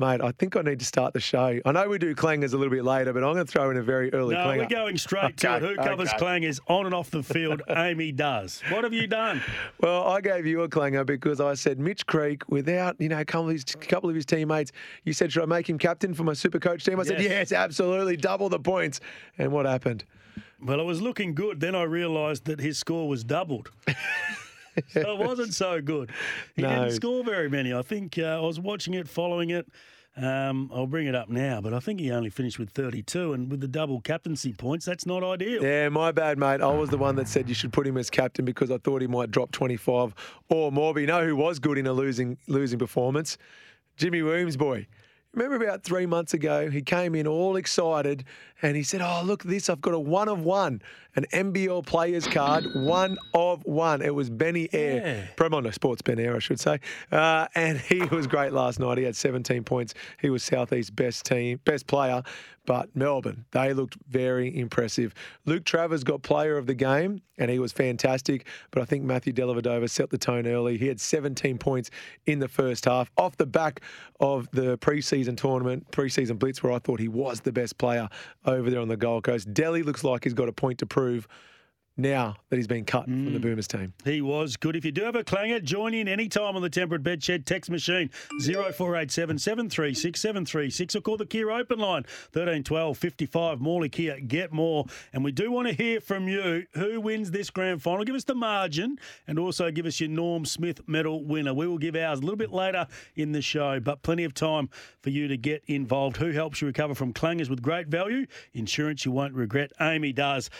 Mate, I think I need to start the show. I know we do clangers a little bit later, but I'm going to throw in a very early No, clanger. we're going straight to it. Okay, Who covers okay. clangers on and off the field? AAMI does. What have you done? Well, I gave you a clanger because I said Mitch Creek, without you know a couple of his, couple of his teammates, you said should I make him captain for my super coach team? I said Yes. yes, absolutely, double the points. And what happened? Well, it was looking good. Then I realised that his score was doubled. so it wasn't so good. He No. didn't score very many. I think uh, I was watching it, following it. Um, I'll bring it up now, but I think he only finished with 32, and with the double captaincy points, that's not ideal. Yeah, my bad, mate. I was the one that said you should put him as captain because I thought he might drop 25 or more. But you know who was good in a losing losing performance? Jimmy Williams, boy. Remember about three months ago, he came in all excited and he said, Oh, look, this, I've got a one of one, an NBL players card, one of one. It was Benny Ayre, Yeah. Sports Ben Ayre, I should say. Uh, and he was great last night. He had 17 points. He was Southeast best team, best player. But Melbourne, they looked very impressive. Luke Travers got player of the game, and he was fantastic. But I think Matthew Dellavedova set the tone early. He had 17 points in the first half, off the back of the preseason tournament, preseason blitz, where I thought he was the best player over there on the Gold Coast. Delly looks like he's got a point to prove now that he's been cut from the mm. Boomers team. He was good. If you do have a clanger, join in anytime on the Temperate Bedshed text machine 0487 736 736 or call the Kia open line 1312 55 Morley Kia. Get more. And we do want to hear from you. Who wins this grand final? Give us the margin and also give us your Norm Smith medal winner. We will give ours a little bit later in the show, but plenty of time for you to get involved. Who helps you recover from clangers with great value? Insurance you won't regret. AAMI does.